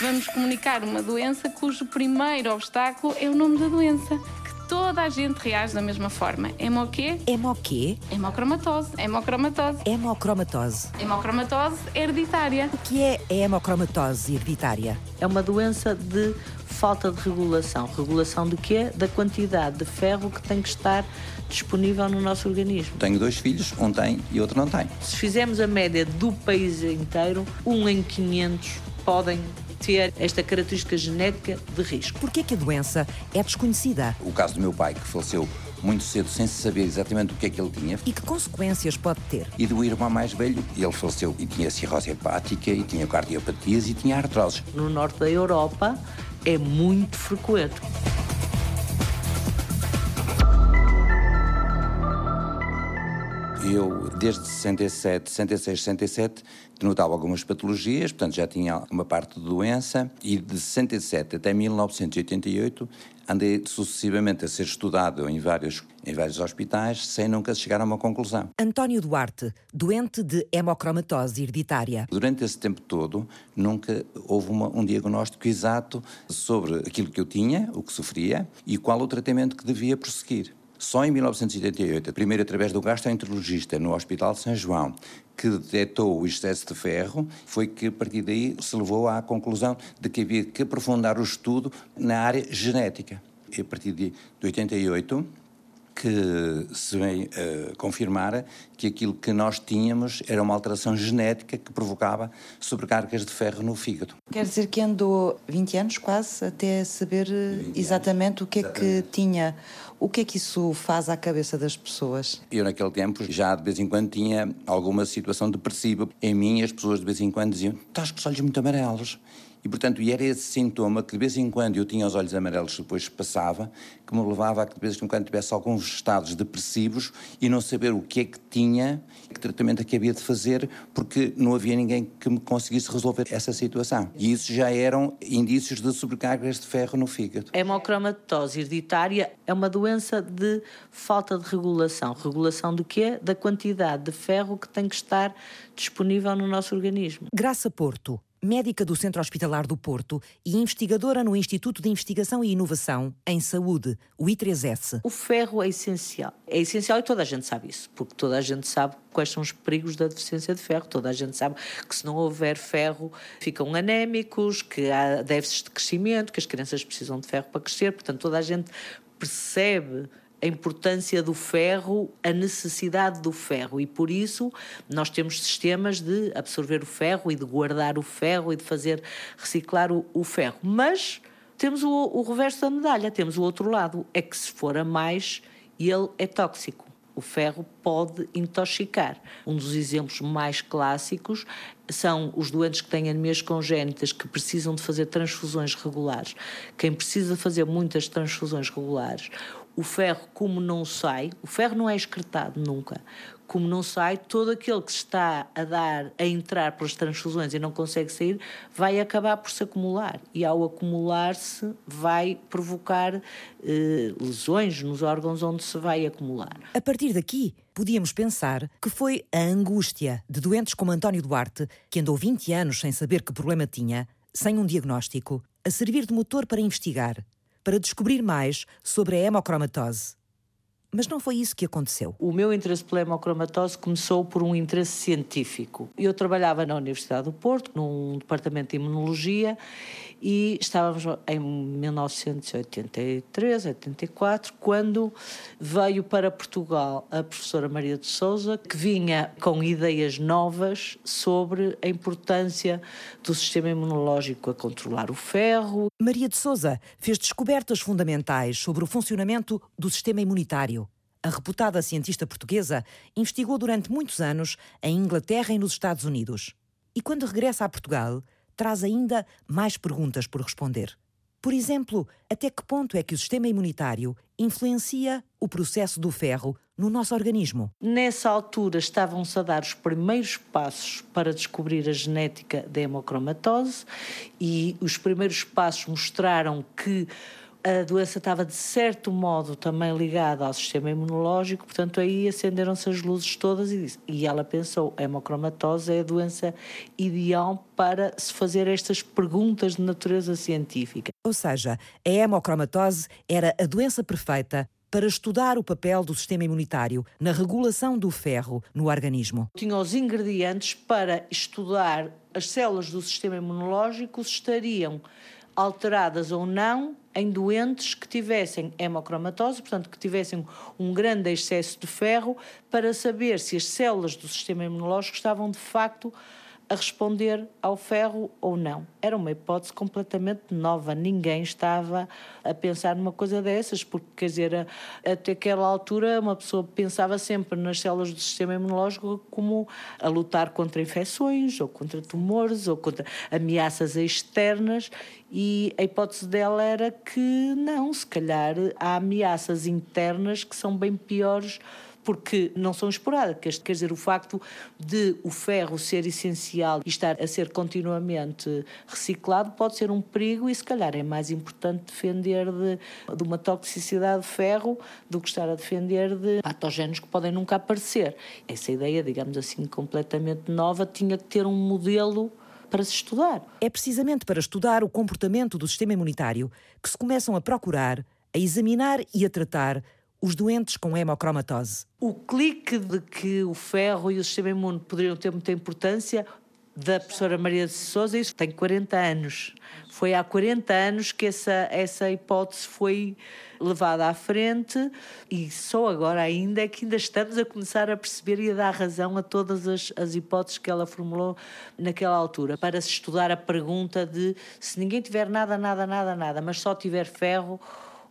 Vamos comunicar uma doença cujo primeiro obstáculo é o nome da doença toda a gente reage da mesma forma. Hemo quê? Hemo quê? Hemocromatose. Hemocromatose. Hemocromatose. Hemocromatose hereditária. O que é a hemocromatose hereditária? É uma doença de falta de regulação. Regulação de quê? Da quantidade de ferro que tem que estar disponível no nosso organismo. Tenho dois filhos, um tem e outro não tem. Se fizermos a média do país inteiro, um em 500 podem ter esta característica genética de risco. Por que a doença é desconhecida? O caso do meu pai, que faleceu muito cedo, sem se saber exatamente o que é que ele tinha. E que consequências pode ter? E do irmão mais velho, ele faleceu e tinha cirrose hepática, e tinha cardiopatias e tinha artroses. No norte da Europa é muito frequente. Eu, desde 67, 66, 67, denotava algumas patologias, portanto já tinha uma parte de doença, e de 67 até 1988 andei sucessivamente a ser estudado em vários, em vários hospitais, sem nunca chegar a uma conclusão. António Duarte, doente de hemocromatose hereditária. Durante esse tempo todo, nunca houve uma, um diagnóstico exato sobre aquilo que eu tinha, o que sofria, e qual o tratamento que devia prosseguir. Só em 1988, primeiro através do gastroenterologista no Hospital de São João, que detectou o excesso de ferro, foi que a partir daí se levou à conclusão de que havia que aprofundar o estudo na área genética. E a partir de 88, que se vem uh, confirmar que aquilo que nós tínhamos era uma alteração genética que provocava sobrecargas de ferro no fígado. Quer dizer que andou 20 anos quase até saber exatamente o que é que tinha. O que é que isso faz à cabeça das pessoas? Eu, naquele tempo, já de vez em quando tinha alguma situação depressiva. Em mim, as pessoas de vez em quando diziam: Estás com os olhos muito amarelos. E, portanto, e era esse sintoma que de vez em quando eu tinha os olhos amarelos, depois passava, que me levava a que de vez em quando tivesse alguns estados depressivos e não saber o que é que tinha, que tratamento é que havia de fazer, porque não havia ninguém que me conseguisse resolver essa situação. E isso já eram indícios de sobrecargas de ferro no fígado. A hemocromatose hereditária é uma doença de falta de regulação. Regulação do quê? Da quantidade de ferro que tem que estar disponível no nosso organismo. Graça Porto médica do Centro Hospitalar do Porto e investigadora no Instituto de Investigação e Inovação em Saúde, o I3S. O ferro é essencial. É essencial e toda a gente sabe isso, porque toda a gente sabe quais são os perigos da deficiência de ferro. Toda a gente sabe que se não houver ferro, ficam anémicos, que há déficits de crescimento, que as crianças precisam de ferro para crescer. Portanto, toda a gente percebe a importância do ferro, a necessidade do ferro e por isso nós temos sistemas de absorver o ferro e de guardar o ferro e de fazer reciclar o, o ferro. Mas temos o, o reverso da medalha, temos o outro lado, é que se for a mais, ele é tóxico. O ferro pode intoxicar. Um dos exemplos mais clássicos são os doentes que têm anemias congénitas que precisam de fazer transfusões regulares. Quem precisa fazer muitas transfusões regulares, o ferro, como não sai, o ferro não é excretado nunca, como não sai, todo aquele que está a dar, a entrar pelas transfusões e não consegue sair, vai acabar por se acumular. E ao acumular-se, vai provocar eh, lesões nos órgãos onde se vai acumular. A partir daqui, podíamos pensar que foi a angústia de doentes como António Duarte, que andou 20 anos sem saber que problema tinha, sem um diagnóstico, a servir de motor para investigar para descobrir mais sobre a hemocromatose. Mas não foi isso que aconteceu. O meu interesse pela hemocromatose começou por um interesse científico. Eu trabalhava na Universidade do Porto, num departamento de imunologia, e estávamos em 1983, 84, quando veio para Portugal a professora Maria de Souza, que vinha com ideias novas sobre a importância do sistema imunológico a controlar o ferro. Maria de Souza fez descobertas fundamentais sobre o funcionamento do sistema imunitário. A reputada cientista portuguesa investigou durante muitos anos em Inglaterra e nos Estados Unidos. E quando regressa a Portugal, traz ainda mais perguntas por responder. Por exemplo, até que ponto é que o sistema imunitário influencia o processo do ferro no nosso organismo? Nessa altura estavam-se a dar os primeiros passos para descobrir a genética da hemocromatose e os primeiros passos mostraram que A doença estava, de certo modo, também ligada ao sistema imunológico, portanto, aí acenderam-se as luzes todas e, disse, e ela pensou: a hemocromatose é a doença ideal para se fazer estas perguntas de natureza científica. Ou seja, a hemocromatose era a doença perfeita para estudar o papel do sistema imunitário na regulação do ferro no organismo. Tinha os ingredientes para estudar as células do sistema imunológico se estariam alteradas ou não em doentes que tivessem hemocromatose, portanto, que tivessem um grande excesso de ferro, para saber se as células do sistema imunológico estavam de facto a responder ao ferro ou não. Era uma hipótese completamente nova. Ninguém estava a pensar numa coisa dessas, porque, quer dizer, até aquela altura uma pessoa pensava sempre nas células do sistema imunológico como a lutar contra infecções, ou contra tumores, ou contra ameaças externas, e a hipótese dela era que não, se calhar há ameaças internas que são bem piores porque não são esporádicas. Quer dizer, o facto de o ferro ser essencial e estar a ser continuamente reciclado pode ser um perigo e, se calhar, é mais importante defender de, de uma toxicidade de ferro do que estar a defender de patógenos que podem nunca aparecer. Essa ideia, digamos assim, completamente nova, tinha que ter um modelo para se estudar. É precisamente para estudar o comportamento do sistema imunitário que se começam a procurar, a examinar e a tratar os doentes com hemocromatose. O clique de que o ferro e o sistema imune poderiam ter muita importância da professora Maria de Souza, isso tem 40 anos. Foi há 40 anos que essa, essa hipótese foi levada à frente e só agora ainda é que ainda estamos a começar a perceber e a dar razão a todas as, as hipóteses que ela formulou naquela altura, para se estudar a pergunta de se ninguém tiver nada, nada, nada, nada, mas só tiver ferro,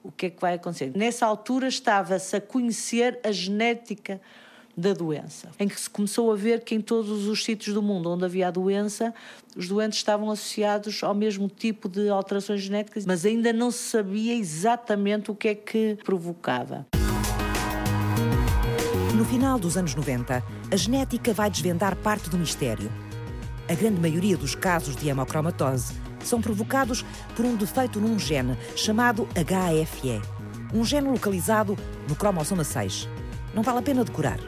o que é que vai acontecer. Nessa altura estava-se a conhecer a genética da doença, em que se começou a ver que em todos os sítios do mundo onde havia a doença, os doentes estavam associados ao mesmo tipo de alterações genéticas, mas ainda não se sabia exatamente o que é que provocava. No final dos anos 90, a genética vai desvendar parte do mistério. A grande maioria dos casos de hemocromatose são provocados por um defeito num gene chamado HFE, um gene localizado no cromossoma 6. Não vale a pena decorar.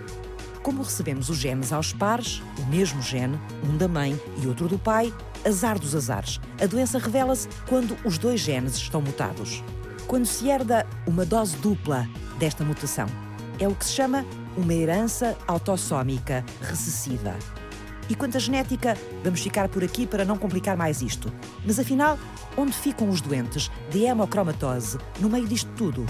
Como recebemos os genes aos pares, o mesmo gene, um da mãe e outro do pai, azar dos azares. A doença revela-se quando os dois genes estão mutados. Quando se herda uma dose dupla desta mutação. É o que se chama uma herança autossómica recessiva. E quanto à genética, vamos ficar por aqui para não complicar mais isto. Mas afinal, onde ficam os doentes de hemocromatose no meio disto tudo?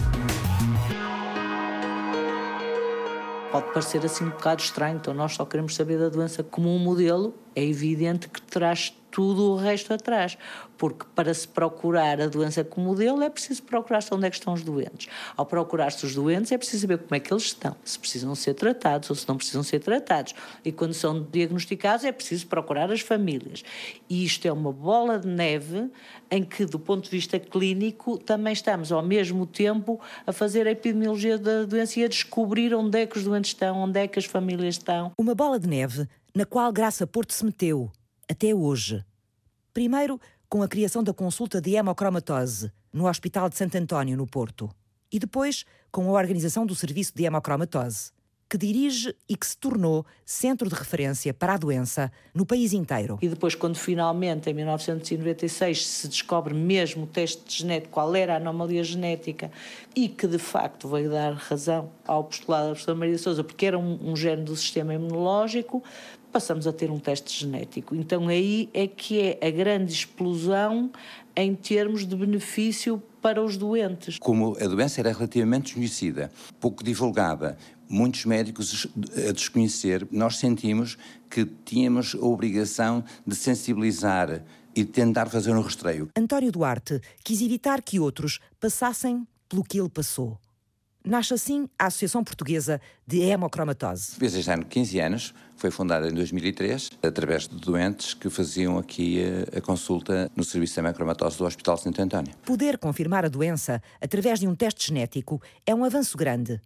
Pode parecer assim um bocado estranho, então nós só queremos saber da doença como um modelo. É evidente que traz tudo o resto atrás. Porque para se procurar a doença como modelo é preciso procurar onde é que estão os doentes. Ao procurar-se os doentes é preciso saber como é que eles estão, se precisam ser tratados ou se não precisam ser tratados. E quando são diagnosticados é preciso procurar as famílias. E isto é uma bola de neve em que, do ponto de vista clínico, também estamos ao mesmo tempo a fazer a epidemiologia da doença e a descobrir onde é que os doentes estão, onde é que as famílias estão. Uma bola de neve na qual Graça Porto se meteu, até hoje. Primeiro, com a criação da consulta de hemocromatose no Hospital de Santo António, no Porto. E depois, com a organização do Serviço de Hemocromatose, que dirige e que se tornou centro de referência para a doença no país inteiro. E depois, quando finalmente, em 1996, se descobre mesmo o teste genético, qual era a anomalia genética, e que de facto veio dar razão ao postulado da professora Maria Souza, porque era um, um gene do sistema imunológico, passamos a ter um teste genético. Então aí é que é a grande explosão em termos de benefício para os doentes. Como a doença era relativamente desconhecida, pouco divulgada, muitos médicos a desconhecer, nós sentimos que tínhamos a obrigação de sensibilizar e tentar fazer um rastreio. António Duarte quis evitar que outros passassem pelo que ele passou. Nasce assim a Associação Portuguesa de Hemocromatose. Fez este ano 15 anos, foi fundada em 2003, através de doentes que faziam aqui a, a consulta no Serviço de Hemocromatose do Hospital Santo António. Poder confirmar a doença através de um teste genético é um avanço grande,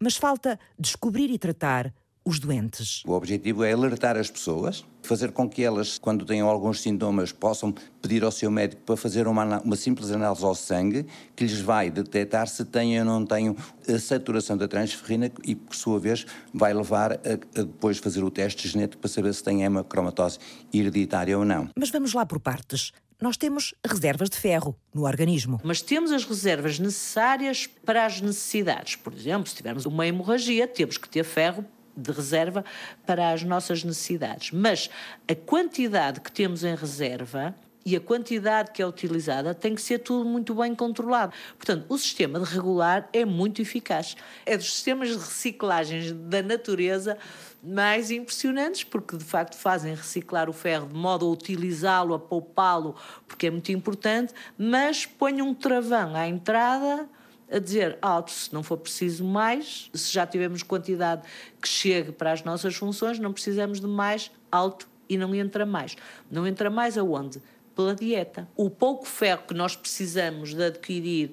mas falta descobrir e tratar os doentes. O objetivo é alertar as pessoas, fazer com que elas, quando tenham alguns sintomas, possam pedir ao seu médico para fazer uma, uma simples análise ao sangue, que lhes vai detectar se têm ou não têm a saturação da transferrina e, por sua vez, vai levar a, a depois fazer o teste genético para saber se tem hemocromatose hereditária ou não. Mas vamos lá por partes nós temos reservas de ferro no organismo. Mas temos as reservas necessárias para as necessidades. Por exemplo, se tivermos uma hemorragia, temos que ter ferro de reserva para as nossas necessidades. Mas a quantidade que temos em reserva e a quantidade que é utilizada tem que ser tudo muito bem controlado. Portanto, o sistema de regular é muito eficaz. É dos sistemas de reciclagens da natureza mais impressionantes, porque de facto fazem reciclar o ferro de modo a utilizá-lo, a poupá-lo, porque é muito importante, mas põem um travão à entrada a dizer alto, se não for preciso mais, se já tivemos quantidade que chegue para as nossas funções, não precisamos de mais alto e não entra mais. Não entra mais aonde? Pela dieta. O pouco ferro que nós precisamos de adquirir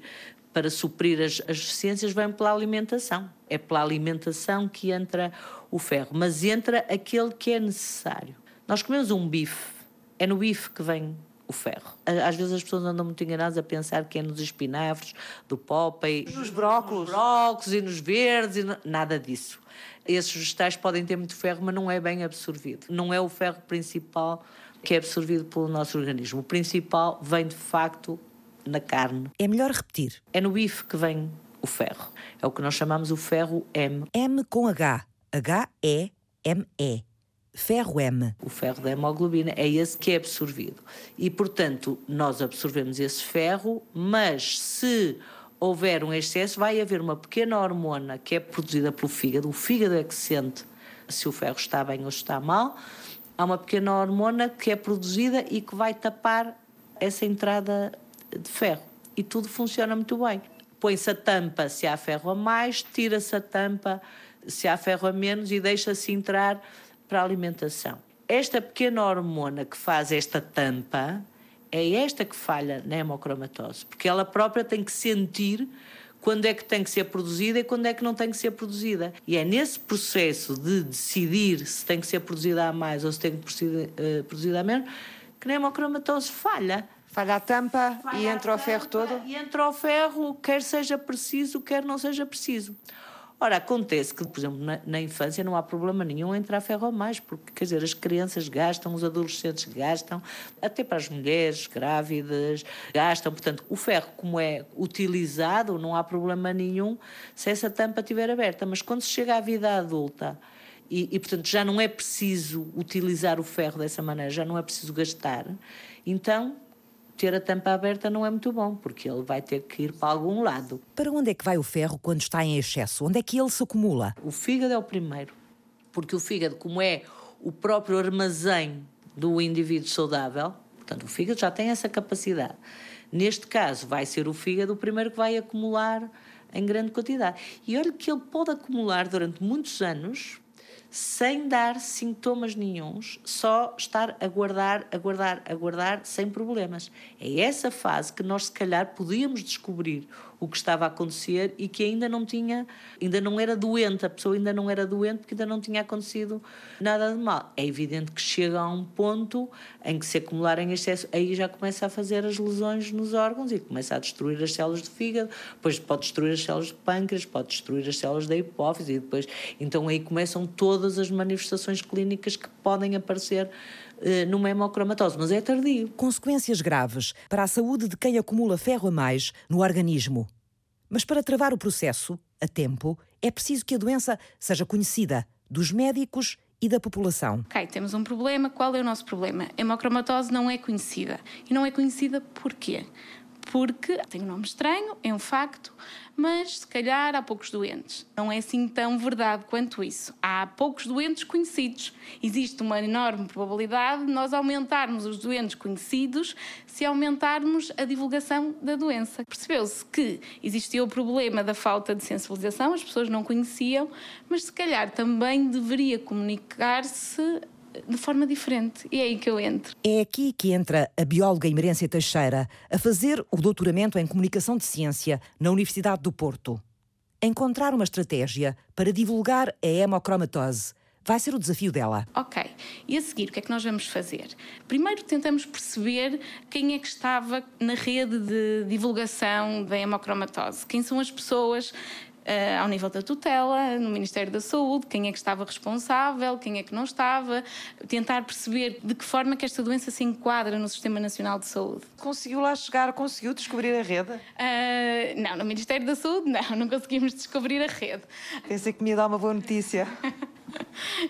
para suprir as, as deficiências vem pela alimentação. É pela alimentação que entra o ferro, mas entra aquele que é necessário. Nós comemos um bife, é no bife que vem o ferro. Às vezes as pessoas andam muito enganadas a pensar que é nos espinafres, do e nos brócolos. Nos brócolos e nos verdes, e nada disso. Esses vegetais podem ter muito ferro, mas não é bem absorvido. Não é o ferro principal que é absorvido pelo nosso organismo. O principal vem de facto na carne. É melhor repetir. É no bife que vem o ferro. É o que nós chamamos o ferro M. M com H. H-E-M-E. Ferro M. O ferro da hemoglobina é esse que é absorvido. E, portanto, nós absorvemos esse ferro, mas se houver um excesso, vai haver uma pequena hormona que é produzida pelo fígado. O fígado é que sente se o ferro está bem ou está mal. Há uma pequena hormona que é produzida e que vai tapar essa entrada de ferro. E tudo funciona muito bem. Põe-se a tampa se há ferro a mais, tira-se a tampa se há ferro a menos e deixa-se entrar para a alimentação. Esta pequena hormona que faz esta tampa é esta que falha na hemocromatose, porque ela própria tem que sentir quando é que tem que ser produzida e quando é que não tem que ser produzida. E é nesse processo de decidir se tem que ser produzida a mais ou se tem que ser uh, produzida a menos que a hemocromatose falha. Falha a tampa falha e entra o ferro todo? E entra o ferro, quer seja preciso, quer não seja preciso. Ora, acontece que, por exemplo, na, na, infância não há problema nenhum entrar ferro mais, porque, quer dizer, as crianças gastam, os adolescentes gastam, até para as mulheres grávidas gastam. Portanto, o ferro, como é utilizado, não há problema nenhum se essa tampa estiver aberta. Mas quando se chega à vida adulta, e, e, portanto já não é preciso utilizar o ferro dessa maneira, já não é preciso gastar, então ter a tampa aberta não é muito bom, porque ele vai ter que ir para algum lado. Para onde é que vai o ferro quando está em excesso? Onde é que ele se acumula? O fígado é o primeiro, porque o fígado, como é o próprio armazém do indivíduo saudável, portanto, o fígado já tem essa capacidade. Neste caso, vai ser o fígado o primeiro que vai acumular em grande quantidade. E olha que ele pode acumular durante muitos anos sem dar sintomas nenhums, só estar a guardar, a guardar, a guardar sem problemas. É essa fase que nós se calhar podíamos descobrir o que estava a acontecer e que ainda não tinha, ainda não era doente, a pessoa ainda não era doente porque ainda não tinha acontecido nada de mal. É evidente que chega a um ponto em que se acumular em excesso, aí já começa a fazer as lesões nos órgãos e começa a destruir as células do fígado, depois pode destruir as células do pâncreas, pode destruir as células da hipófise e depois, então aí começam todas as manifestações clínicas que podem aparecer numa hemocromatose, mas é tardio. Consequências graves para a saúde de quem acumula ferro a mais no organismo. Mas para travar o processo, a tempo, é preciso que a doença seja conhecida dos médicos e da população. Ok, temos um problema. Qual é o nosso problema? A hemocromatose não é conhecida. E não é conhecida porquê? Porque tem um nome estranho, é um facto, mas se calhar há poucos doentes. Não é assim tão verdade quanto isso. Há poucos doentes conhecidos. Existe uma enorme probabilidade de nós aumentarmos os doentes conhecidos se aumentarmos a divulgação da doença. Percebeu-se que existia o problema da falta de sensibilização, as pessoas não conheciam, mas se calhar também deveria comunicar-se de forma diferente. E é aí que eu entro. É aqui que entra a bióloga Imerência Teixeira a fazer o doutoramento em Comunicação de Ciência na Universidade do Porto. Encontrar uma estratégia para divulgar a hemocromatose vai ser o desafio dela. Ok. E a seguir, o que é que nós vamos fazer? Primeiro tentamos perceber quem é que estava na rede de divulgação da hemocromatose. Quem são as pessoas Uh, ao nível da tutela, no Ministério da Saúde, quem é que estava responsável, quem é que não estava, tentar perceber de que forma que esta doença se enquadra no Sistema Nacional de Saúde. Conseguiu lá chegar, conseguiu descobrir a rede? Uh, não, no Ministério da Saúde não, não conseguimos descobrir a rede. Pensei que me ia dar uma boa notícia.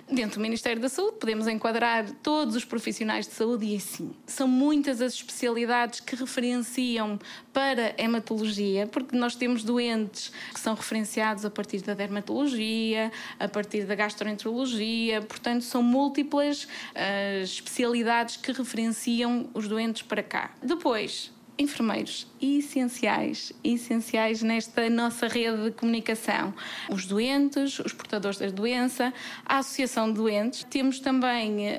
Dentro do Ministério da Saúde podemos enquadrar todos os profissionais de saúde e assim. São muitas as especialidades que referenciam para hematologia, porque nós temos doentes que são referenciados a partir da dermatologia, a partir da gastroenterologia, portanto são múltiplas as especialidades que referenciam os doentes para cá. Depois, enfermeiros essenciais, essenciais nesta nossa rede de comunicação. Os doentes, os portadores da doença, a Associação de Doentes, temos também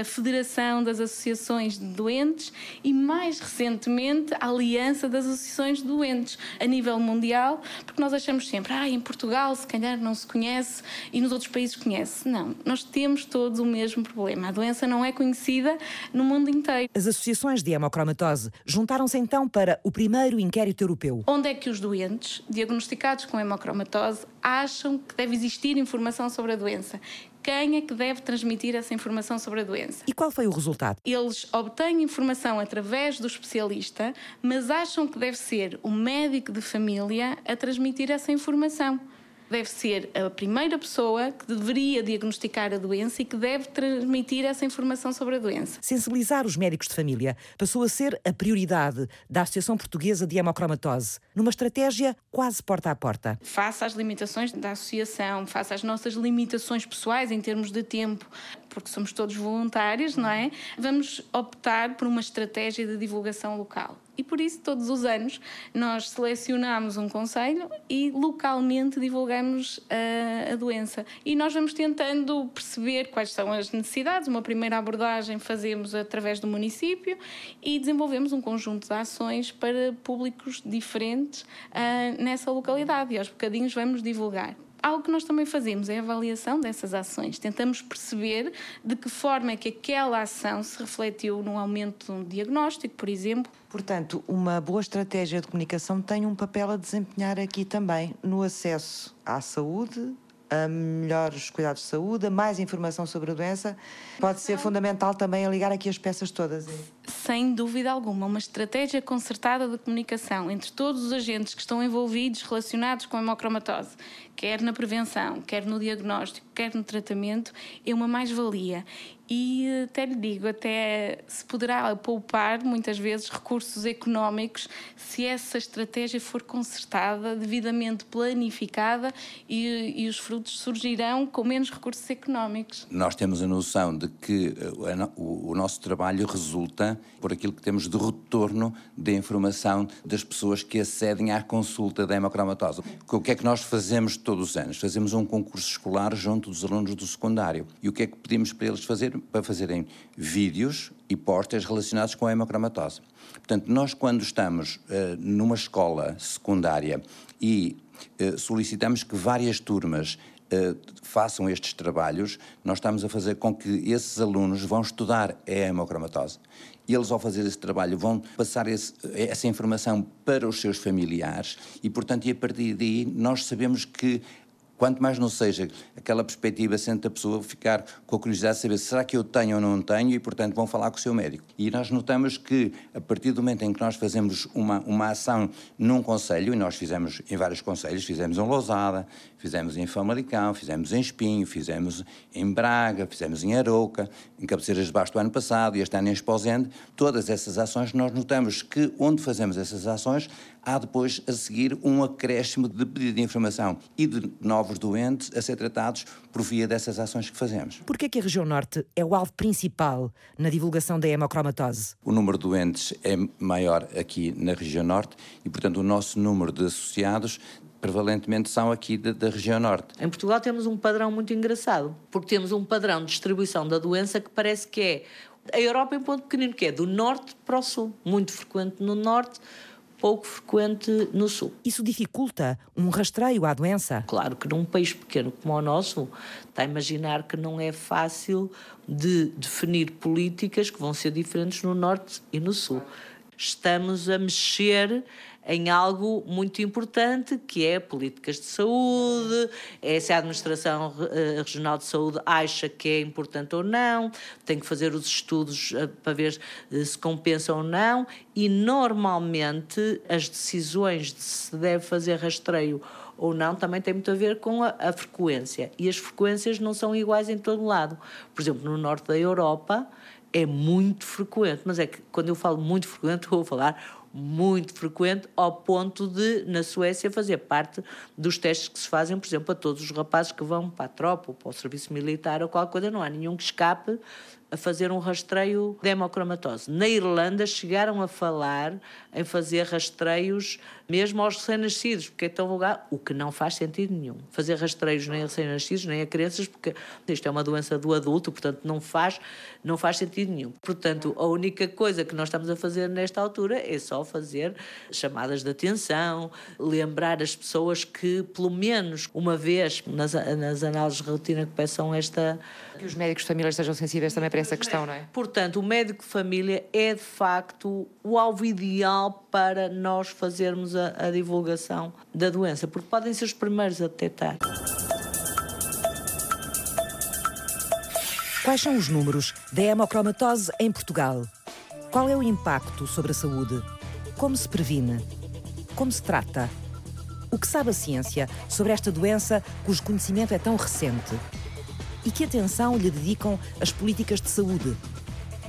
a Federação das Associações de Doentes e, mais recentemente, a Aliança das Associações de Doentes a nível mundial, porque nós achamos sempre, ah, em Portugal se calhar não se conhece e nos outros países conhece. Não, nós temos todos o mesmo problema. A doença não é conhecida no mundo inteiro. As associações de hemocromatose juntaram-se então para o primeiro inquérito europeu. Onde é que os doentes diagnosticados com hemocromatose acham que deve existir informação sobre a doença? Quem é que deve transmitir essa informação sobre a doença? E qual foi o resultado? Eles obtêm informação através do especialista, mas acham que deve ser o médico de família a transmitir essa informação deve ser a primeira pessoa que deveria diagnosticar a doença e que deve transmitir essa informação sobre a doença. Sensibilizar os médicos de família passou a ser a prioridade da Associação Portuguesa de Hemocromatose, numa estratégia quase porta a porta. Face às limitações da associação, face às nossas limitações pessoais em termos de tempo, porque somos todos voluntários, não é? Vamos optar por uma estratégia de divulgação local. E por isso, todos os anos, nós selecionamos um conselho e localmente divulgamos a, a, doença. E nós vamos tentando perceber quais são as necessidades. Uma primeira abordagem fazemos através do município e desenvolvemos um conjunto de ações para públicos diferentes uh, nessa localidade. E aos bocadinhos vamos divulgar. Algo que nós também fazemos é a avaliação dessas ações. Tentamos perceber de que forma é que aquela ação se refletiu no aumento de um diagnóstico, por exemplo. Portanto, uma boa estratégia de comunicação tem um papel a desempenhar aqui também no acesso à saúde, a melhores cuidados de saúde, a mais informação sobre a doença. Pode ser fundamental também a ligar aqui as peças todas. Sem dúvida alguma, uma estratégia concertada de comunicação entre todos os agentes que estão envolvidos relacionados com a hemocromatose, quer na prevenção, quer no diagnóstico, quer no tratamento, é uma mais-valia e até lhe digo, até se poderá poupar muitas vezes recursos económicos se essa estratégia for concertada, devidamente planificada e, e os frutos surgirão com menos recursos económicos. Nós temos a noção de que eh, o, o nosso trabalho resulta por aquilo que temos de retorno da informação das pessoas que acedem à consulta da hemocromatose. O que é que nós fazemos todos os anos? Fazemos um concurso escolar junto dos alunos do secundário. E o que é que pedimos para eles fazer? Para fazerem vídeos e postas relacionados com a hemocromatose. Portanto, nós quando estamos uh, numa escola secundária e uh, solicitamos que várias turmas uh, façam estes trabalhos, nós estamos a fazer com que esses alunos vão estudar a hemocromatose. E eles, ao fazer esse trabalho, vão passar esse, essa informação para os seus familiares e, portanto, e a partir daí nós sabemos que Quanto mais não seja aquela perspectiva, sente a pessoa ficar com a curiosidade de saber será que eu tenho ou não tenho e, portanto, vão falar com o seu médico. E nós notamos que, a partir do momento em que nós fazemos uma, uma ação num conselho, e nós fizemos em vários conselhos, fizemos em Lousada, fizemos em Famalicão, fizemos em Espinho, fizemos em Braga, fizemos em Arouca, em Cabeceiras de Basto ano passado e este ano em Esposende, todas essas ações nós notamos que onde fazemos essas ações há depois a seguir um acréscimo de pedido de informação e de novos doentes a ser tratados por via dessas ações que fazemos. Por que a região norte é o alvo principal na divulgação da hemocromatose? O número de doentes é maior aqui na região norte e, portanto, o nosso número de associados prevalentemente são aqui da, da, região norte. Em Portugal temos um padrão muito engraçado, porque temos um padrão de distribuição da doença que parece que é a Europa em ponto pequenino, que é do norte para o sul, muito frequente no norte, pouco frequente no Sul. Isso dificulta um rastreio à doença? Claro que num país pequeno como o nosso, está a imaginar que não é fácil de definir políticas que vão ser diferentes no Norte e no Sul. Estamos a mexer em algo muito importante, que é políticas de saúde, é se a Administração eh, Regional de Saúde acha que é importante ou não, tem que fazer os estudos eh, para ver eh, se compensa ou não, e normalmente as decisões de se deve fazer rastreio ou não também tem muito a ver com a, a frequência. E as frequências não são iguais em todo lado. Por exemplo, no norte da Europa é muito frequente, mas é que quando eu falo muito frequente, vou falar muito frequente, ao ponto de, na Suécia, fazer parte dos testes que se fazem, por exemplo, a todos os rapazes que vão para a tropa ou para o serviço militar ou qualquer coisa. Não há nenhum que escape a fazer um rastreio de hemocromatose. Na Irlanda chegaram a falar em fazer rastreios mesmo aos recém-nascidos, porque é tão vulgar, o que não faz sentido nenhum. Fazer rastreios nem a recém-nascidos, nem a crianças, porque isto é uma doença do adulto, portanto não faz, não faz sentido nenhum. Portanto, a única coisa que nós estamos a fazer nesta altura é só fazer chamadas de atenção, lembrar as pessoas que, pelo menos uma vez nas, nas análises de rotina que peçam esta. Que os médicos família estejam sensíveis também para essa questão, não é? Portanto, o médico de família é de facto o alvo ideal para nós fazermos a, a divulgação da doença, porque podem ser os primeiros a detectar. Quais são os números da hemocromatose em Portugal? Qual é o impacto sobre a saúde? Como se previne? Como se trata? O que sabe a ciência sobre esta doença cujo conhecimento é tão recente? E que atenção lhe dedicam as políticas de saúde?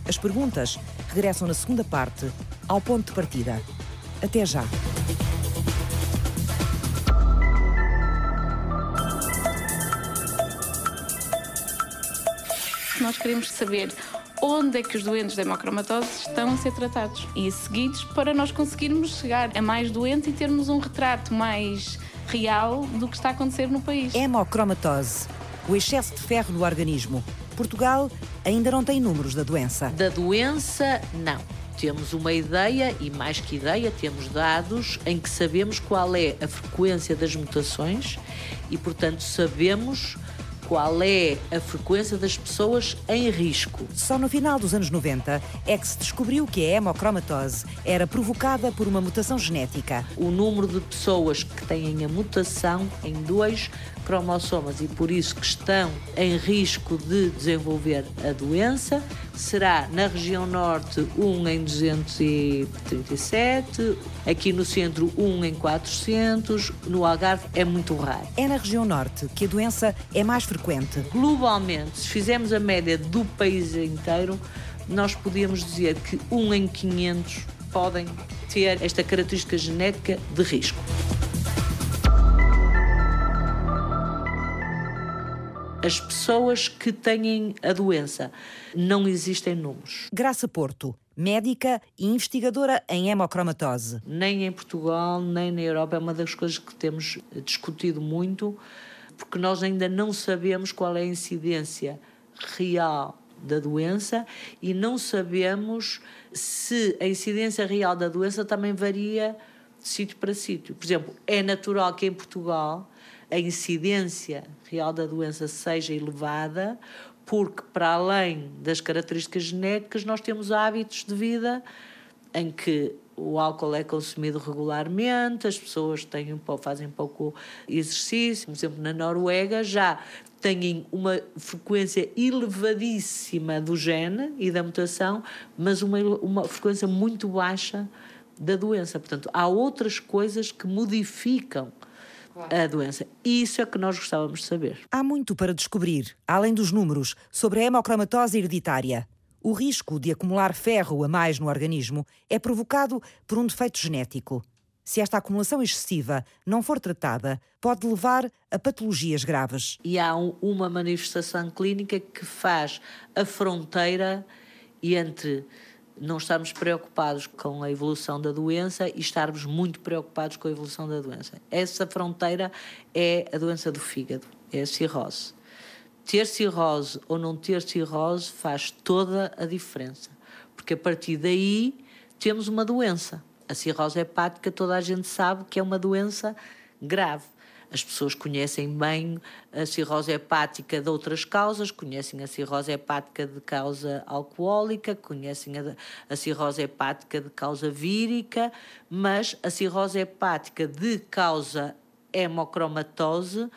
As perguntas regressam na segunda parte, ao ponto de partida. Até já! Nós queremos saber onde é que os doentes de hemocromatose estão a ser tratados e seguidos para nós conseguirmos chegar a mais doentes e termos um retrato mais real do que está a acontecer no país. Hemocromatose, o excesso de ferro no organismo. Portugal ainda não tem números da doença. Da doença, não. Temos uma ideia e, mais que ideia, temos dados em que sabemos qual é a frequência das mutações e, portanto, sabemos qual é a frequência das pessoas em risco. Só no final dos anos 90 é que se descobriu que a hemocromatose era provocada por uma mutação genética. O número de pessoas que têm a mutação em dois cromossomas e por isso que estão em risco de desenvolver a doença será na região norte 1 em 237, aqui no centro 1 em 400, no Algarve é muito raro. É na região norte que a doença é mais frequente. Globalmente, se fizermos a média do país inteiro, nós podíamos dizer que 1 em 500 podem ter esta característica genética de risco. As pessoas que têm a doença. Não existem números. Graça Porto, médica e investigadora em hemocromatose. Nem em Portugal, nem na Europa é uma das coisas que temos discutido muito, porque nós ainda não sabemos qual é a incidência real da doença e não sabemos se a incidência real da doença também varia de sítio para sítio. Por exemplo, é natural que em Portugal a incidência real da doença seja elevada, porque para além das características genéticas, nós temos hábitos de vida em que o álcool é consumido regularmente, as pessoas têm, fazem pouco exercício. Por exemplo, na Noruega já têm uma frequência elevadíssima do gene e da mutação, mas uma, uma frequência muito baixa da doença. Portanto, há outras coisas que modificam a doença. Isso é que nós gostávamos de saber. Há muito para descobrir, além dos números, sobre a hemocromatose hereditária. O risco de acumular ferro a mais no organismo é provocado por um defeito genético. Se esta acumulação excessiva não for tratada, pode levar a patologias graves. E há um, uma manifestação clínica que faz a fronteira entre não estarmos preocupados com a evolução da doença e estarmos muito preocupados com a evolução da doença. Essa fronteira é a doença do fígado, é a cirrose. Ter cirrose ou não ter cirrose faz toda a diferença, porque a partir daí temos uma doença. A cirrose hepática, toda a gente sabe que é uma doença grave. As pessoas conhecem bem a cirrose hepática de outras causas, conhecem a cirrose hepática de causa alcoólica, conhecem a, a cirrose hepática de causa vírica, mas a cirrose hepática de causa hemocromatose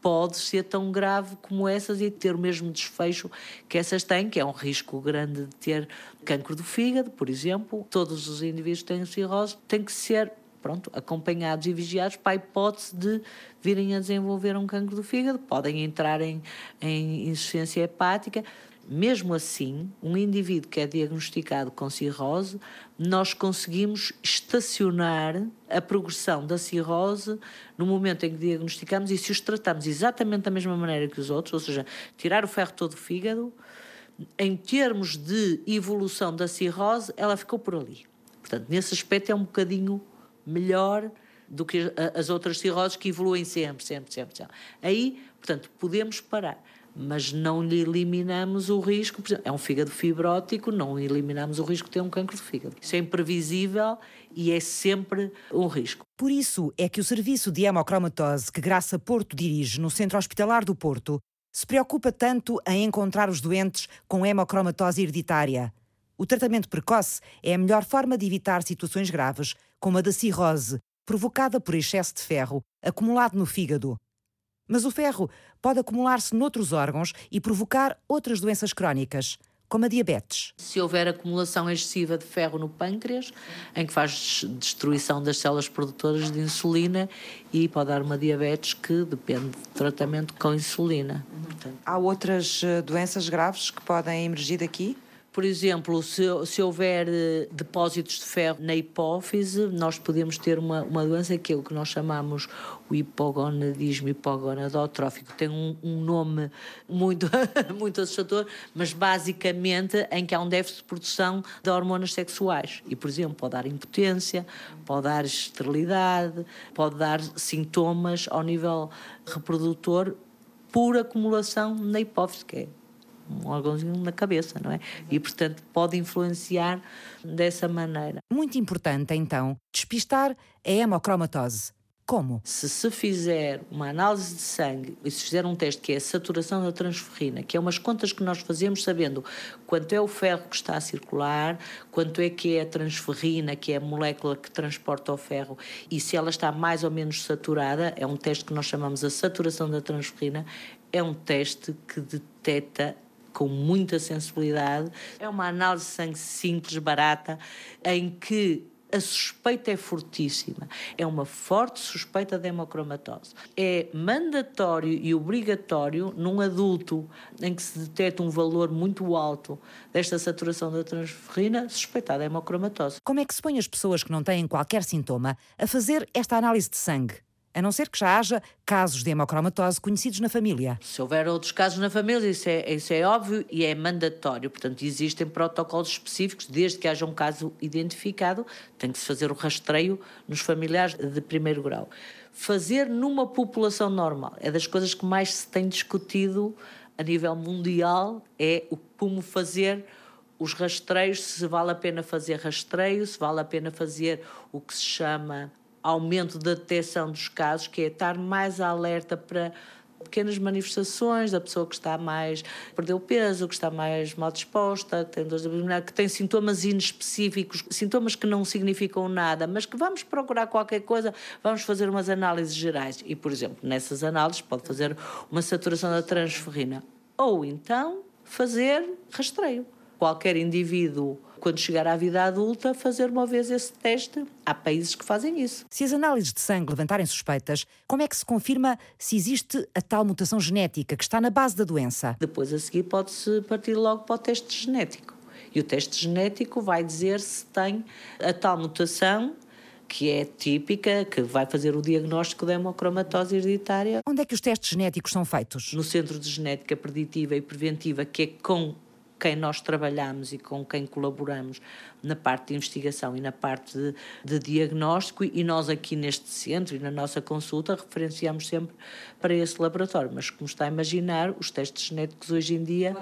pode ser tão grave como essas e ter o mesmo desfecho que essas têm, que é um risco grande de ter cancro do fígado, por exemplo. Todos os indivíduos que têm cirrose têm que ser pronto, acompanhados e vigiados para a hipótese de virem a desenvolver um cancro do fígado, podem entrar em, em insuficiência hepática. Mesmo assim, um indivíduo que é diagnosticado com cirrose, nós conseguimos estacionar a progressão da cirrose no momento em que diagnosticamos e se os tratamos exatamente da mesma maneira que os outros, ou seja, tirar o ferro todo do fígado, em termos de evolução da cirrose, ela ficou por ali. Portanto, nesse aspecto é um bocadinho melhor do que as outras cirroses que evoluem sempre, sempre, sempre. sempre. Aí, portanto, podemos parar mas não lhe eliminamos o risco. é um fígado fibrótico, não eliminamos o risco de ter um cancro de fígado. Isso é imprevisível e é sempre um risco. Por isso é que o serviço de hemocromatose que Graça Porto dirige no Centro Hospitalar do Porto se preocupa tanto em encontrar os doentes com hemocromatose hereditária. O tratamento precoce é a melhor forma de evitar situações graves, como a da cirrose, provocada por excesso de ferro acumulado no fígado. Mas o ferro pode acumular-se noutros órgãos e provocar outras doenças crónicas, como a diabetes. Se houver acumulação excessiva de ferro no pâncreas, em que faz destruição das células produtoras de insulina e pode dar uma diabetes que depende de tratamento com insulina. Há outras eh, doenças graves que podem emergir daqui? Por exemplo, se, se houver eh, depósitos de ferro na hipófise, nós podemos ter uma, uma doença que é o que nós chamamos o hipogonadismo hipogonadotrófico. Tem um, um nome muito, muito assustador, mas basicamente em que há um déficit de produção de hormonas sexuais. E, por exemplo, pode dar impotência, pode dar esterilidade, pode dar sintomas ao nível reprodutor por acumulação na hipófise, que é um órgãozinho na cabeça, não é? E, portanto, pode influenciar dessa maneira. Muito importante, então, despistar a hemocromatose. Como? Se se fizer uma análise de sangue e se fizer um teste que é a saturação da transferrina, que é umas contas que nós fazemos sabendo quanto é o ferro que está a circular, quanto é que é a transferrina, que é a molécula que transporta o ferro, e se ela está mais ou menos saturada, é um teste que nós chamamos a saturação da transferrina, é um teste que detecta com muita sensibilidade. É uma análise de sangue simples, barata, em que a suspeita é fortíssima. É uma forte suspeita de hemocromatose. É mandatório e obrigatório num adulto em que se detecta um valor muito alto desta saturação da transferrina, suspeitar de hemocromatose. Como é que se põe as pessoas que não têm qualquer sintoma a fazer esta análise de sangue? A não ser que já haja casos de hemocromatose conhecidos na família. Se houver outros casos na família, isso é, isso é óbvio e é mandatório. Portanto, existem protocolos específicos, desde que haja um caso identificado, tem que se fazer o rastreio nos familiares de primeiro grau. Fazer numa população normal é das coisas que mais se tem discutido a nível mundial, é o como fazer os rastreios, se vale a pena fazer rastreio, se vale a pena fazer o que se chama aumento da detecção dos casos, que é estar mais alerta para pequenas manifestações da pessoa que está mais perdeu peso, que está mais mal disposta, que tem dores abdominais, que tem sintomas inespecíficos, sintomas que não significam nada, mas que vamos procurar qualquer coisa, vamos fazer umas análises gerais e, por exemplo, nessas análises pode fazer uma saturação da transferrina ou então fazer rastreio. Qualquer indivíduo quando chegar à vida adulta, fazer uma vez esse teste. Há países que fazem isso. Se as análises de sangue levantarem suspeitas, como é que se confirma se existe a tal mutação genética que está na base da doença? Depois a seguir pode-se partir logo para o teste genético. E o teste genético vai dizer se tem a tal mutação que é típica, que vai fazer o diagnóstico da hemocromatose hereditária. Onde é que os testes genéticos são feitos? No Centro de Genética Preditiva e Preventiva, que é com quem nós trabalhamos e com quem colaboramos na parte de investigação e na parte de, de, diagnóstico, e nós aqui neste centro e na nossa consulta referenciamos sempre para esse laboratório. Mas, como está a imaginar, os testes genéticos hoje em dia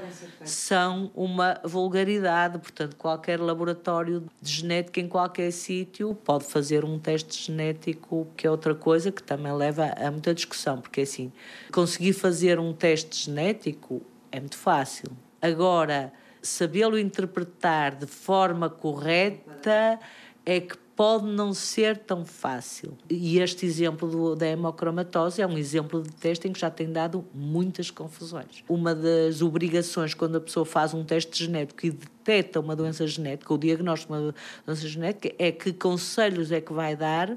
são uma vulgaridade, portanto, qualquer laboratório de genética em qualquer sítio pode fazer um teste genético, que é outra coisa que também leva a muita discussão, porque assim, conseguir fazer um teste genético é muito fácil. Agora, sabê-lo interpretar de forma correta é que pode não ser tão fácil. E este exemplo do, da hemocromatose é um exemplo de teste em que já tem dado muitas confusões. Uma das obrigações quando a pessoa faz um teste genético e detecta uma doença genética, o diagnóstico de uma doença genética, é que conselhos é que vai dar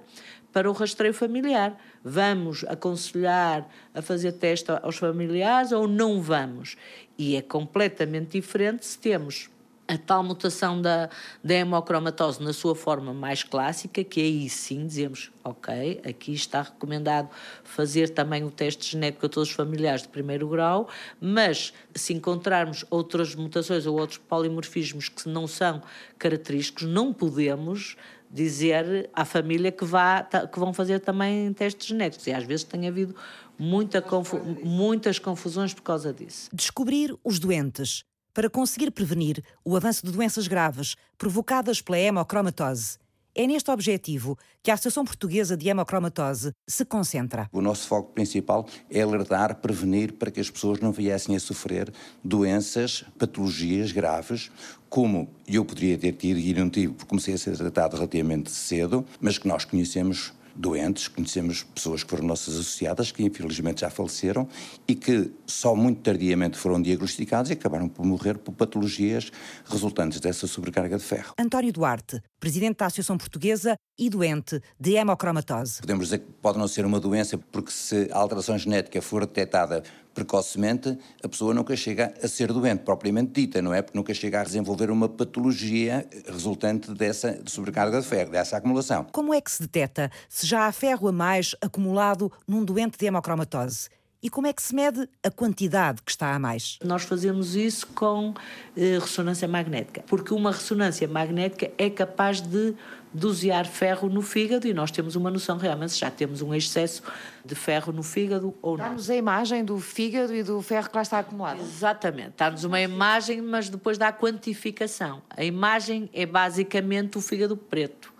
para o rastreio familiar. Vamos aconselhar a fazer teste aos familiares ou não vamos? E é completamente diferente se temos a tal mutação da, da hemocromatose na sua forma mais clássica, que aí sim dizemos, ok, aqui está recomendado fazer também o teste genético a todos os familiares de primeiro grau, mas se encontrarmos outras mutações ou outros polimorfismos que não são característicos, não podemos dizer à família que, vá, que vão fazer também testes genéticos. E às vezes tem havido muita confu muitas confusões por causa disso. Descobrir os doentes para conseguir prevenir o avanço de doenças graves provocadas pela hemocromatose. É neste objetivo que a Associação Portuguesa de Hemocromatose se concentra. O nosso foco principal é alertar, prevenir para que as pessoas não viessem a sofrer doenças, patologias graves, como eu poderia ter tido e não tive, porque comecei a ser tratado relativamente cedo, mas que nós conhecemos doentes, conhecemos pessoas que foram nossas associadas, que infelizmente já faleceram e que só muito tardiamente foram diagnosticados e acabaram por morrer por patologias resultantes dessa sobrecarga de ferro. António Duarte, presidente da Associação Portuguesa e doente de hemocromatose. Podemos dizer que pode não ser uma doença porque se a alteração genética for detectada precocemente, a pessoa nunca chega a ser doente, propriamente dita, não é? Porque nunca chega a desenvolver uma patologia resultante dessa sobrecarga de ferro, dessa acumulação. Como é que se detecta se já há ferro a mais acumulado num doente de hemocromatose? E como é que se mede a quantidade que está a mais? Nós fazemos isso com eh, ressonância magnética, porque uma ressonância magnética é capaz de dosear ferro no fígado e nós temos uma noção realmente se já temos um excesso de ferro no fígado ou não. Dá-nos a imagem do fígado e do ferro que lá está acumulado. Exatamente, dá-nos uma imagem, mas depois dá a quantificação. A imagem é basicamente o fígado preto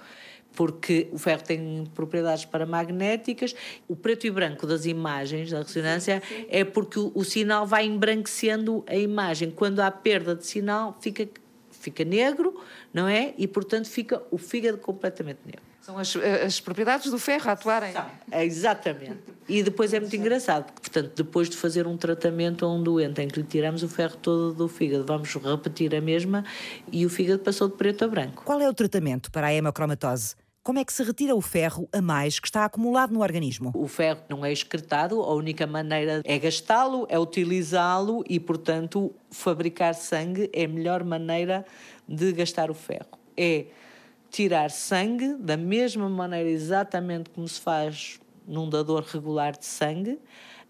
porque o ferro tem propriedades paramagnéticas. O preto e branco das imagens da ressonância sim, sim. é porque o, o, sinal vai embranquecendo a imagem. Quando há perda de sinal, fica, fica negro, não é? E, portanto, fica o fígado completamente negro. São as, as propriedades do ferro a atuarem. É, exatamente. E depois é muito engraçado, porque, portanto, depois de fazer um tratamento a um doente em que lhe tiramos o ferro todo do fígado, vamos repetir a mesma e o fígado passou de preto a branco. Qual é o tratamento para a hemocromatose? Como é que se retira o ferro a mais que está acumulado no organismo? O ferro não é excretado, a única maneira é gastá-lo, é utilizá-lo e, portanto, fabricar sangue é a melhor maneira de gastar o ferro. É tirar sangue da mesma maneira exatamente como se faz num dador regular de sangue,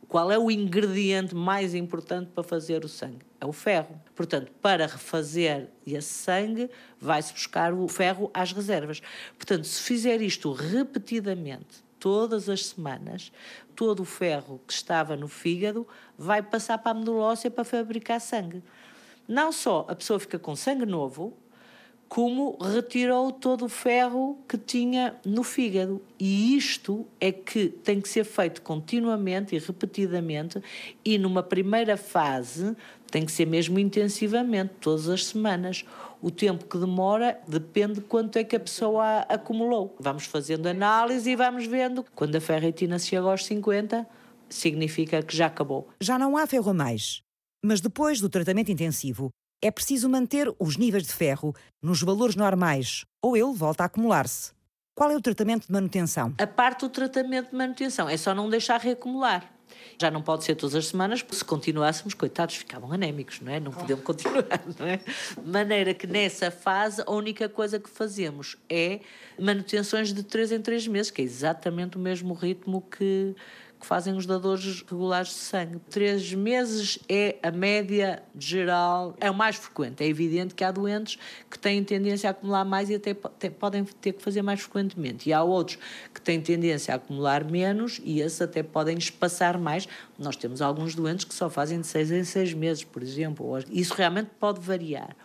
qual é o ingrediente mais importante para fazer o sangue? É o ferro. Portanto, para refazer esse sangue, vai-se buscar o ferro às reservas. Portanto, se fizer isto repetidamente, todas as semanas, todo o ferro que estava no fígado vai passar para a medula óssea para fabricar sangue. Não só a pessoa fica com sangue novo, como retirou todo o ferro que tinha no fígado. E isto é que tem que ser feito continuamente e repetidamente, e numa primeira fase tem que ser mesmo intensivamente, todas as semanas. O tempo que demora depende de quanto é que a pessoa acumulou. Vamos fazendo análise e vamos vendo. Quando a ferritina chega aos 50, significa que já acabou. Já não há ferro mais. Mas depois do tratamento intensivo, é preciso manter os níveis de ferro nos valores normais ou ele volta a acumular-se. Qual é o tratamento de manutenção? A parte do tratamento de manutenção é só não deixar reacumular. Já não pode ser todas as semanas, porque se continuássemos, coitados, ficavam anémicos, não é? Não podemos continuar, não é? De maneira que nessa fase a única coisa que fazemos é manutenções de 3 em 3 meses, que é exatamente o mesmo ritmo que, que fazem os dadores regulares de sangue. Três meses é a média geral, é o mais frequente. É evidente que há doentes que têm tendência a acumular mais e até podem ter que fazer mais frequentemente. E há outros que têm tendência a acumular menos e esses até podem espaçar mais. Nós temos alguns doentes que só fazem de seis em seis meses, por exemplo. Isso realmente pode variar.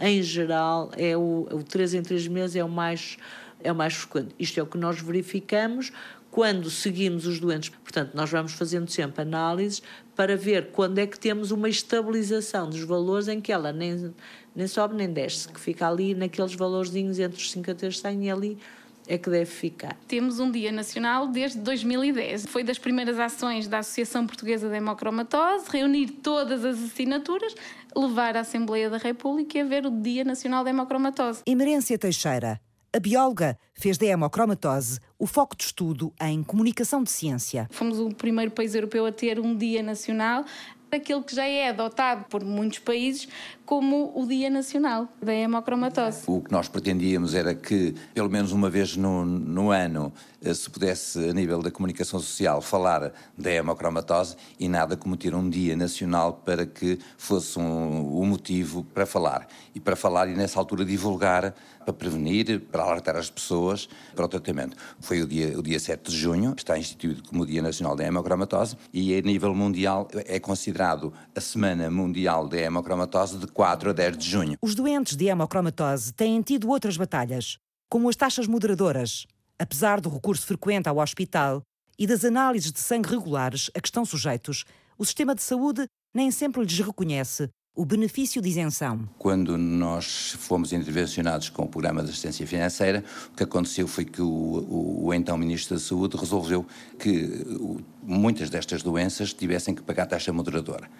Em geral, é o, o em três meses é o mais é o mais frequente. Isto é o que nós verificamos quando seguimos os doentes. Portanto, nós vamos fazendo sempre análises para ver quando é que temos uma estabilização dos valores em que ela nem, nem sobe nem desce, que fica ali naqueles valorzinhos entre os 50 e 100 e ali é que deve ficar. Temos um Dia Nacional desde 2010. Foi das primeiras ações da Associação Portuguesa de Hemocromatose, reunir todas as assinaturas, levar à Assembleia da República e ver o Dia Nacional da Hemocromatose. Emerência Teixeira a bióloga fez da hemocromatose o foco de estudo em comunicação de ciência. Fomos o primeiro país europeu a ter um dia nacional aquilo que já é adotado por muitos países como o Dia Nacional da Hemocromatose. O que nós pretendíamos era que, pelo menos uma vez no, no ano, se pudesse, a nível da comunicação social, falar da hemocromatose e nada como ter um Dia Nacional para que fosse um, um motivo para falar. E para falar e, nessa altura, divulgar, para prevenir, para alertar as pessoas para o tratamento. Foi o dia, o dia 7 de junho, está instituído como o Dia Nacional da Hemocromatose e, a nível mundial, é considerado a Semana Mundial da Hemocromatose de 4 a 10 de junho. Os doentes de hemocromatose têm tido outras batalhas, como as taxas moderadoras. Apesar do recurso frequente ao hospital e das análises de sangue regulares a que estão sujeitos, o sistema de saúde nem sempre lhes reconhece o benefício de isenção. Quando nós fomos intervencionados com o programa de assistência financeira, o que aconteceu foi que o, o, o então Ministro da Saúde resolveu que o, muitas destas doenças tivessem que pagar taxa moderadora,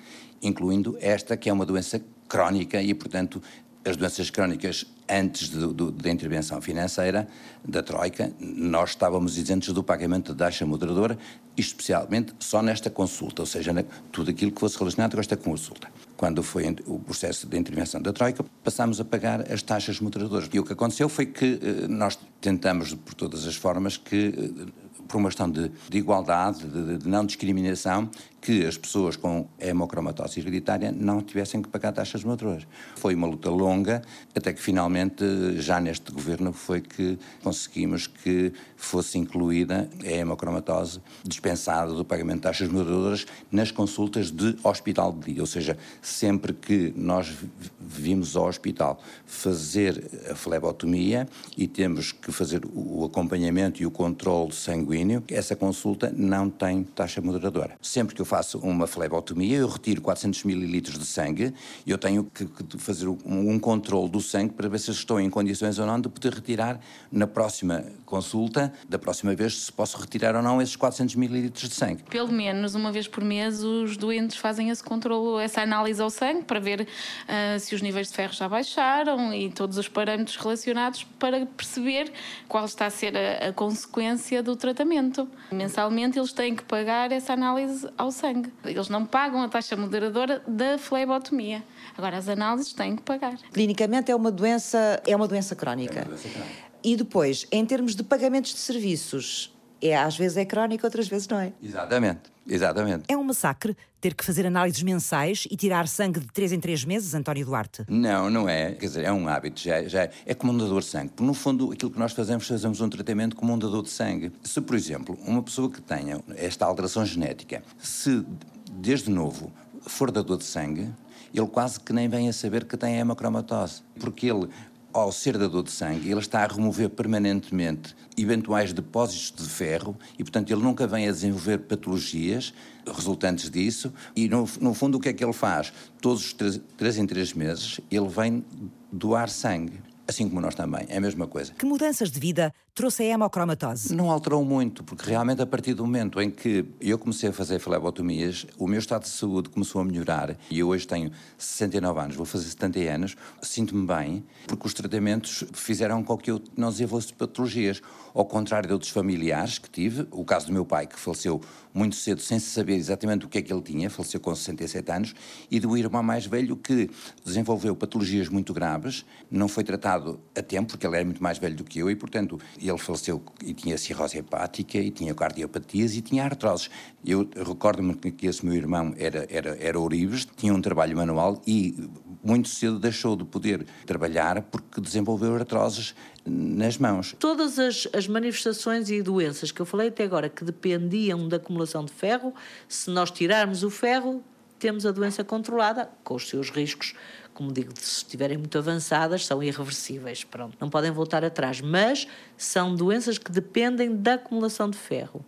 incluindo esta que é uma doença crónica e, portanto, as doenças crónicas antes de, da intervenção financeira da Troika, nós estávamos isentos do pagamento de taxa moderadora, especialmente só nesta consulta, ou seja, na, tudo aquilo que fosse relacionado com esta consulta. Quando foi o processo de intervenção da Troika, passámos a pagar as taxas moderadoras. E o que aconteceu foi que eh, nós tentamos, por todas as formas, que eh, por uma questão de, de igualdade, de, de, não discriminação, que as pessoas com hemocromatose hereditária não tivessem que pagar taxas moderadoras. Foi uma luta longa, até que finalmente, já neste governo, foi que conseguimos que fosse incluída a hemocromatose dispensada do pagamento de taxas moderadoras nas consultas de hospital de dia, ou seja, sempre que nós vimos ao hospital fazer a flebotomia e temos que fazer o acompanhamento e o controle sanguíneo, essa consulta não tem taxa moderadora. Sempre que eu faço uma flebotomia, eu retiro 400 mililitros de sangue e eu tenho que, fazer um, um controle do sangue para ver se estou em condições ou não de poder retirar na próxima consulta, da próxima vez, se posso retirar ou não esses 400 mililitros de sangue. Pelo menos uma vez por mês os doentes fazem esse controle, essa análise ao sangue para ver uh, se os níveis de ferro já baixaram e todos os parâmetros relacionados para perceber qual está a ser a, a consequência do tratamento. Mensalmente eles têm que pagar essa análise ao sangue. Eles não pagam a taxa moderadora da flebotomia. Agora as análises têm que pagar. Clinicamente é uma doença, é uma doença crónica. É uma doença crónica. E depois, em termos de pagamentos de serviços, é, às vezes é crónico, outras vezes não é. Exatamente, exatamente. É um massacre ter que fazer análises mensais e tirar sangue de 3 em 3 meses, António Duarte? Não, não é. Quer dizer, é um hábito, já, já é como um dador de sangue. Porque, no fundo, aquilo que nós fazemos, fazemos um tratamento como um dador de sangue. Se, por exemplo, uma pessoa que tenha esta alteração genética, se desde novo for dador de sangue, ele quase que nem vem a saber que tem hemocromatose. Porque ele ao ser dador de sangue, ele está a remover permanentemente eventuais depósitos de ferro e, portanto, ele nunca vem a desenvolver patologias resultantes disso. E, no, no fundo, o que é que ele faz? Todos os três, três em três meses, ele vem doar sangue. Assim como nós também, é a mesma coisa. Que mudanças de vida trouxe a hemocromatose? Não alterou muito, porque realmente a partir do momento em que eu comecei a fazer flebotomias, o meu estado de saúde começou a melhorar e eu hoje tenho 69 anos, vou fazer 70 anos, sinto-me bem, porque os tratamentos fizeram com que eu não desenvolvesse patologias. Ao contrário de outros familiares que tive, o caso do meu pai, que faleceu muito cedo, sem saber exatamente o que é que ele tinha, faleceu com 67 anos, e do irmão mais velho que desenvolveu patologias muito graves, não foi tratado a tempo, porque ele era muito mais velho do que eu, e portanto ele faleceu e tinha cirrose hepática, e tinha cardiopatias e tinha artroses. Eu recordo-me que esse meu irmão era, era, era ourives, tinha um trabalho manual e muito cedo deixou de poder trabalhar porque desenvolveu artroses nas mãos. Todas as, as, manifestações e doenças que eu falei até agora que dependiam da acumulação de ferro, se nós tirarmos o ferro, temos a doença controlada, com os seus riscos, como digo, se estiverem muito avançadas, são irreversíveis, pronto, não podem voltar atrás, mas são doenças que dependem da acumulação de ferro.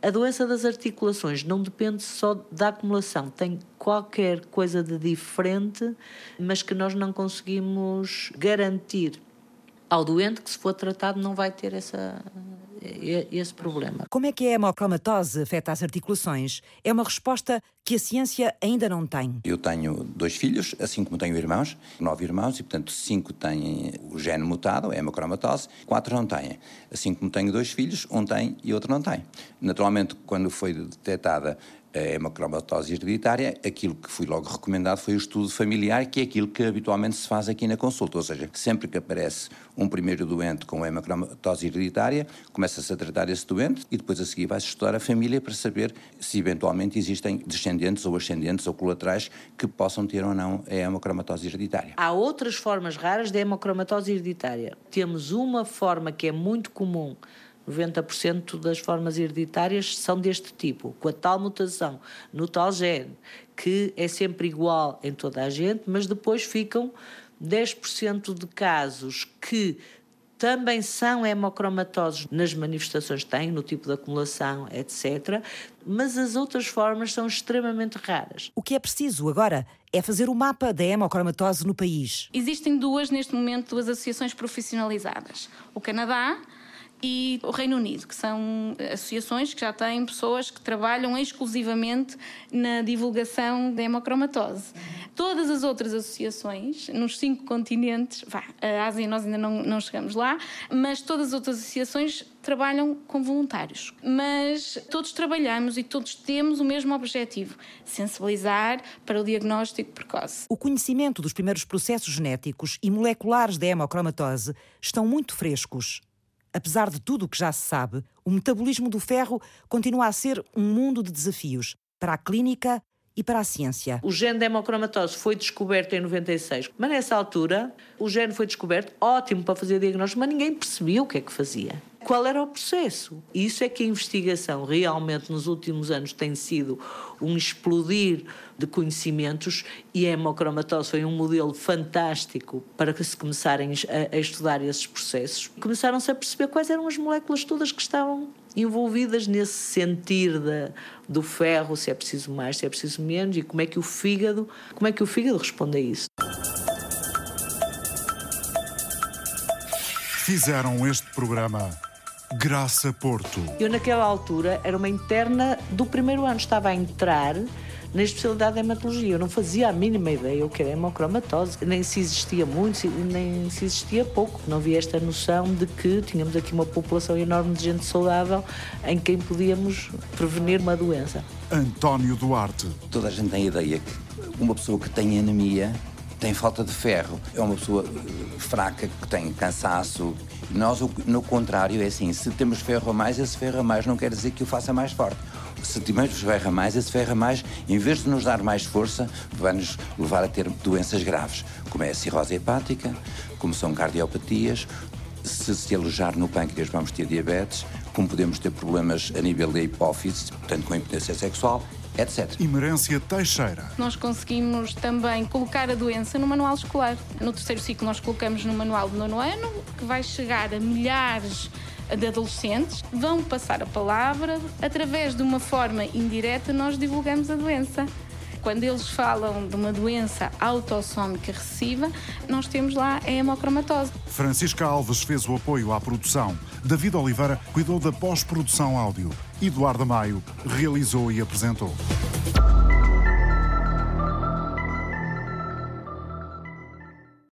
A doença das articulações não depende só da acumulação, tem qualquer coisa de diferente, mas que nós não conseguimos garantir ao doente que, se for tratado, não vai ter essa, esse problema. Como é que a hemocromatose afeta as articulações? É uma resposta que a ciência ainda não tem. Eu tenho dois filhos, assim como tenho irmãos, nove irmãos, e portanto cinco têm o gene mutado, a hemocromatose, quatro não têm. Assim como tenho dois filhos, um tem e outro não tem. Naturalmente, quando foi detectada hemocromatose hereditária, aquilo que foi logo recomendado foi o estudo familiar, que é aquilo que habitualmente se faz aqui na consulta, ou seja, sempre que aparece um primeiro doente com hemocromatose hereditária, começa-se a tratar esse doente e depois a seguir vai-se estudar a família para saber se eventualmente existem descendentes ou ascendentes ou colaterais que possam ter ou não a hemocromatose hereditária. Há outras formas raras de hemocromatose hereditária. Temos uma forma que é muito comum 90% das formas hereditárias são deste tipo, com a tal mutação no tal gene, que é sempre igual em toda a gente, mas depois ficam 10% de casos que também são hemocromatosos nas manifestações que têm, no tipo de acumulação, etc. Mas as outras formas são extremamente raras. O que é preciso agora é fazer o mapa da hemocromatose no país. Existem duas, neste momento, duas associações profissionalizadas. O Canadá e o Reino Unido, que são associações que já têm pessoas que trabalham exclusivamente na divulgação da hemocromatose. Todas as outras associações, nos cinco continentes, vá, a Ásia nós ainda não, não chegamos lá, mas todas as outras associações trabalham com voluntários. Mas todos trabalhamos e todos temos o mesmo objetivo: sensibilizar para o diagnóstico precoce. O conhecimento dos primeiros processos genéticos e moleculares da hemocromatose estão muito frescos. Apesar de tudo o que já se sabe, o metabolismo do ferro continua a ser um mundo de desafios para a clínica e para a ciência. O gene da hemocromatose foi descoberto em 96, mas nessa altura o gene foi descoberto, ótimo para fazer diagnóstico, mas ninguém percebia o que é que fazia. Qual era o processo? Isso é que a investigação realmente nos últimos anos tem sido um explodir de conhecimentos e a hemocromatose foi um modelo fantástico para que se começarem a, a estudar esses processos. Começaram-se a perceber quais eram as moléculas todas que estavam envolvidas nesse sentir da, do ferro, se é preciso mais, se é preciso menos e como é que o fígado, como é que o fígado responde a isso. Fizeram este programa Graça Porto. Eu, naquela altura, era uma interna do primeiro ano, estava a entrar na especialidade de hematologia. Eu não fazia a mínima ideia o que era hemocromatose, nem se existia muito, nem se existia pouco. Não havia esta noção de que tínhamos aqui uma população enorme de gente saudável em quem podíamos prevenir uma doença. António Duarte. Toda a gente tem a ideia que uma pessoa que tem anemia tem falta de ferro, é uma pessoa eh, fraca que tem cansaço, nós, no contrário, é assim: se temos ferro a mais, esse ferro a mais não quer dizer que o faça mais forte. Se tivermos ferro a mais, esse ferro a mais, em vez de nos dar mais força, vai nos levar a ter doenças graves, como é a cirrose hepática, como são cardiopatias. Se se alojar no pâncreas, vamos ter diabetes, como podemos ter problemas a nível da hipófise, portanto, com impotência sexual etc. Imerência Teixeira. Nós conseguimos também colocar a doença no manual escolar. No terceiro ciclo nós colocamos no manual do nono ano, que vai chegar a milhares de adolescentes, vão passar a palavra, através de uma forma indireta nós divulgamos a doença. Quando eles falam de uma doença autossómica recessiva, nós temos lá a hemocromatose. Francisca Alves fez o apoio à produção. David Oliveira cuidou da pós-produção áudio. Eduardo Maio realizou e apresentou.